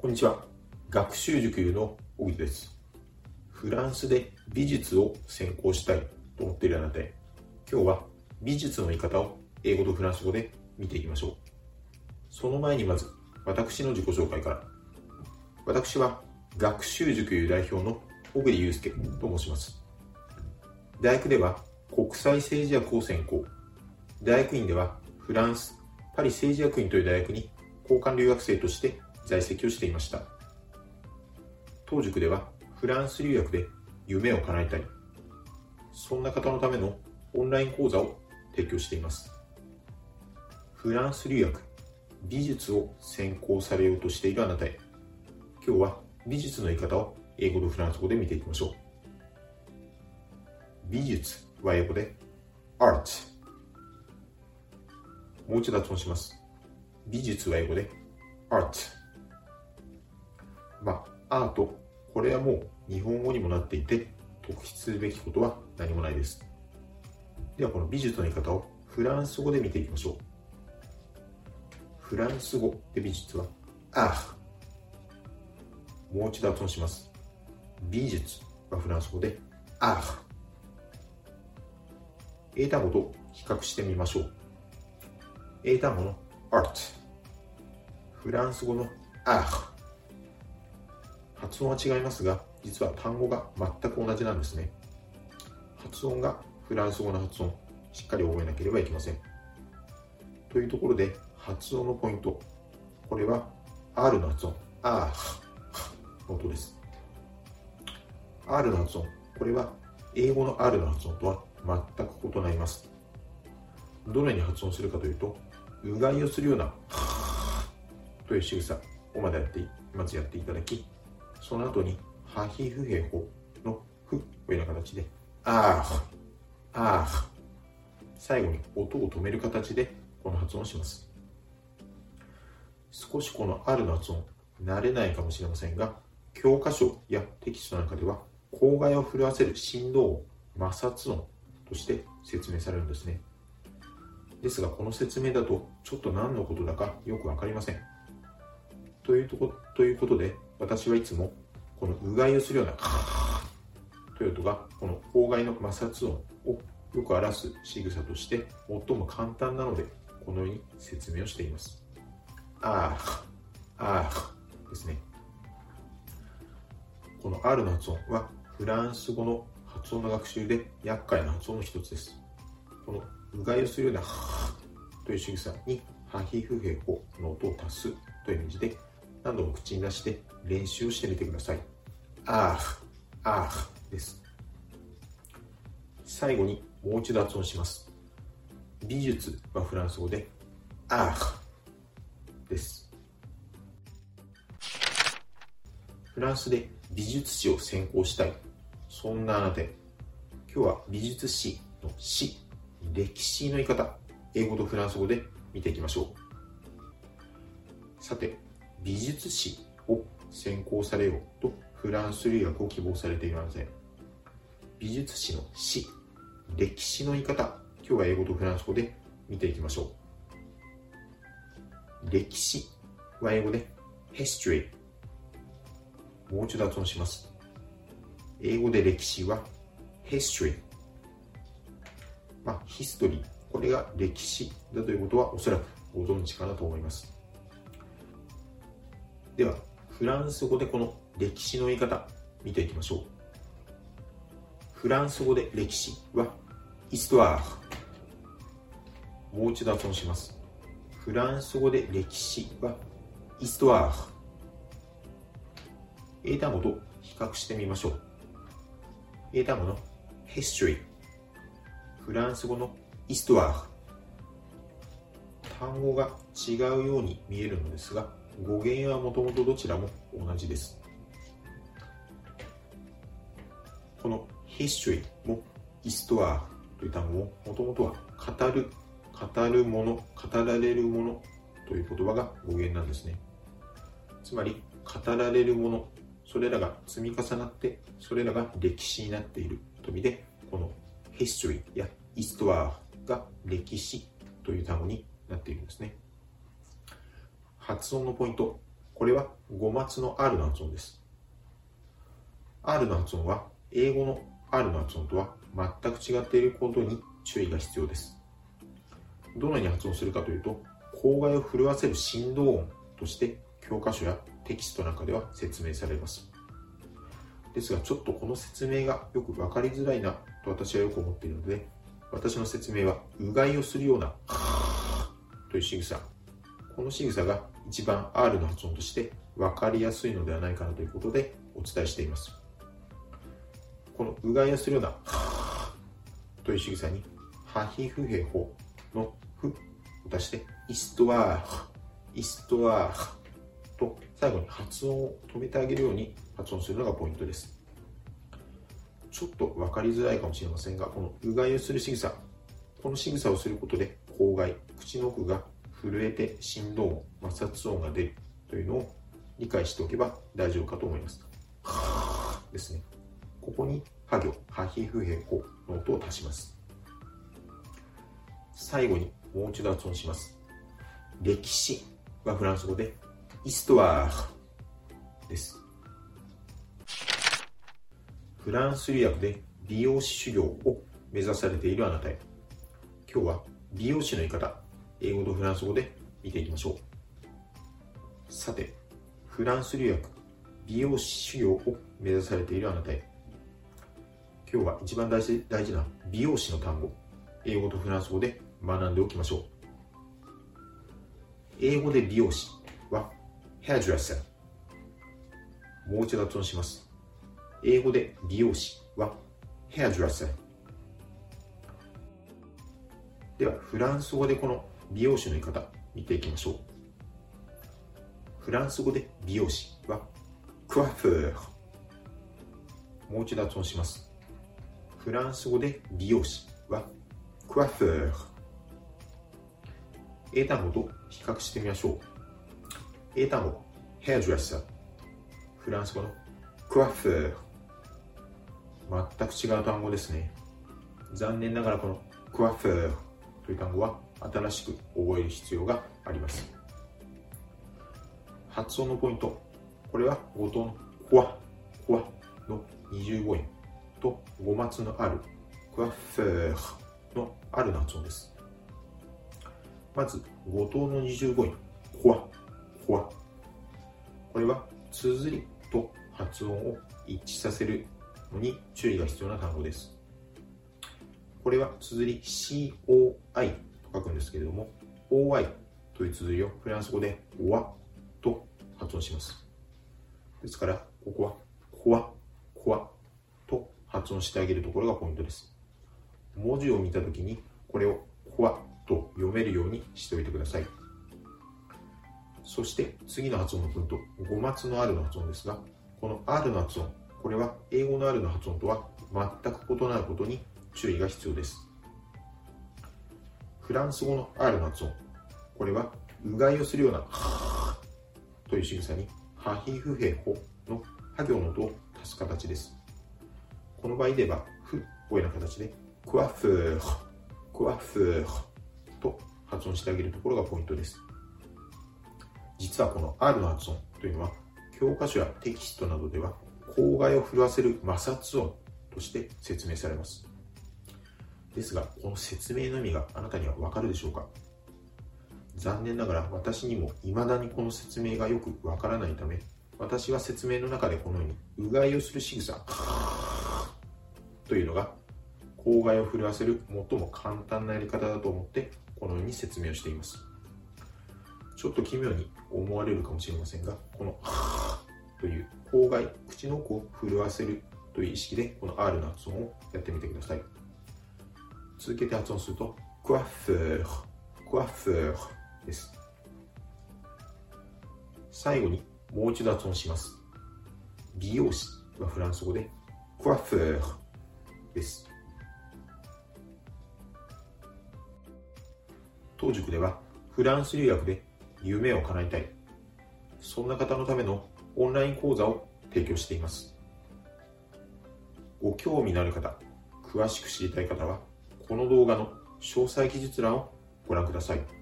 こんにちは。学習塾の小木です。フランスで美術を専攻したいと思っているあなたへ、今日は美術の言い方を英語とフランス語で見ていきましょう。その前にまず、私の自己紹介から。私は学習塾いう代表の小栗祐介と申します。大学では国際政治学を専攻。大学院ではフランス、パリ政治学院という大学に交換留学生として在籍をしていました。当塾ではフランス留学で夢を叶えたいそんな方のためのオンライン講座を提供しています。フランス留学美術を専攻されようとしているあなたへ。今日は美術の言い方を英語とフランス語で見ていきましょう。美術は英語で art もう一度発音します。美術は英語で art まあ、アート、これはもう日本語にもなっていて、特筆すべきことは何もないです。では、この美術の言い方をフランス語で見ていきましょう。フランス語で美術は、アーもう一度発音します。美術はフランス語で、アー英単語と比較してみましょう。英単語の art、フランス語の art 発音は違いますが、実は単語が全く同じなんですね。発音がフランス語の発音、しっかり覚えなければいけません。というところで、発音のポイント。これは R の発音、あーの音です。R の発音、これは英語の R の発音とは全く異なります。どのように発音するかというと、うがいをするようなという仕草をまでやってまずやっていただき、その後に、ハヒフヘホのフというような形で、あー、あー、最後に音を止める形でこの発音をします。少しこのあるの発音、慣れないかもしれませんが、教科書やテキストなんかでは、口外を震わせる振動音、摩擦音として説明されるんですね。ですが、この説明だと、ちょっと何のことだかよくわかりません。というとこということで、私はいつもこのうがいをするようなという音がこの口外の摩擦音をよく表す仕草として最も簡単なのでこのように説明をしています。あーあーですね。この R の発音はフランス語の発音の学習で厄介な発音の一つです。このうがいをするようなという仕草にハヒフヘホの音を足すという意味で何度も口に出して練習をしてみてください。あー、あーです。最後にもう一度発音します。美術はフランス語で、あーです。フランスで美術史を専攻したい。そんなあなた今日は美術史の史、歴史の言い方、英語とフランス語で見ていきましょう。さて、美術史を専攻されようとフランス留学を希望されていません。美術史の史歴史の言い方。今日は英語とフランス語で見ていきましょう。歴史は英語で history もう一度発音します。英語で歴史は history まあ、ヒストリーこれが歴史だということはおそらくご存知かなと思います。では、フランス語でこの歴史の言い方、見ていきましょう。フランス語で歴史は、イストワーもう一度発音します。フランス語で歴史は、イストワー英単語と比較してみましょう。英単語の history フランス語のイストワー単語が違うように見えるのですが語源はもともとどちらも同じです。この history も histoire という単語ももともとは語る、語るもの、語られるものという言葉が語源なんですね。つまり、語られるもの、それらが積み重なって、それらが歴史になっているという意味で、この history や histoire が歴史という単語になっているんですね。発音のポイント。これは語末の R の発音です。R の発音は英語の R の発音とは全く違っていることに注意が必要です。どのように発音するかというと、口外を震わせる振動音として教科書やテキストなんかでは説明されます。ですが、ちょっとこの説明がよく分かりづらいなと私はよく思っているので、私の説明は、うがいをするような、という仕草。この仕草が一番 R の発音として分かりやすいのではないかなということでお伝えしています。このうがいをするような、という仕草に、ハヒフヘホのふを足して、イストワー、イストワーと最後に発音を止めてあげるように発音するのがポイントです。ちょっと分かりづらいかもしれませんが、このうがいをする仕草、この仕草をすることで、口外、口の奥が震えて振動音、摩擦音が出るというのを理解しておけば大丈夫かと思います。ですね。ここに、ハ行、ハヒフヘコの音を足します。最後にもう一度発音します。歴史はフランス語で、イストワーです。フランス留学で美容師修行を目指されているあなたへ。今日は美容師の言い方、英語とフランス語で見ていきましょう。さて、フランス留学、美容師修行を目指されているあなたへ。今日は一番大事大事な美容師の単語、英語とフランス語で学んでおきましょう。英語で美容師は hairdresser。もう一度発音します。英語で美容師は hairdresser ではフランス語でこの美容師の言い方見ていきましょう。フランス語で美容師はクワフーもう一度発音します。フランス語で美容師はクワフー英単語と比較してみましょう。英単語 hairdresser フランス語のクワフー全く違う単語ですね。残念ながらこのクワフェーという単語は新しく覚える必要があります。発音のポイント。これは語頭のクワ、クワの二重母音と語末のあるクワフェーのあるの発音です。まず、語頭の二重母音、クワ、クワ。これは、綴りと発音を一致させるのに注意が必要な単語です。これは綴り COI 書くんですけれども、OI という綴りをフランス語で OA と発音します。ですから、ここはコア、コアと発音してあげるところがポイントです。文字を見たときに、これをコアと読めるようにしておいてください。そして次の発音のポイント、語末の R の発音ですが、この R の発音、これは英語のあるの発音とは全く異なることに注意が必要です。フランス語の R の発音。これは、うがいをするような、という仕草に、ハヒフヘホのハ行の音を足す形です。この場合では、ふのような形で、クワフー、クワフーと発音してあげるところがポイントです。実はこの R の発音というのは、教科書やテキストなどでは口外を震わせる摩擦音として説明されます。ですが、この説明の意味があなたにはわかるでしょうか？残念ながら私にも未だにこの説明がよくわからないため、私は説明の中でこのように、うがいをする仕草というのが、口外を震わせる最も簡単なやり方だと思って、このように説明をしています。ちょっと奇妙に思われるかもしれませんが、このという口外、口の奥を震わせるという意識でこの R の発音をやってみてください。続けて発音すると、クワフー、クワフーです。最後にもう一度発音します。美容師はフランス語で、クワフェーです。当塾ではフランス留学で夢を叶えたい。そんな方のためのオンライン講座を提供しています。ご興味のある方、詳しく知りたい方は、この動画の詳細記述欄をご覧ください。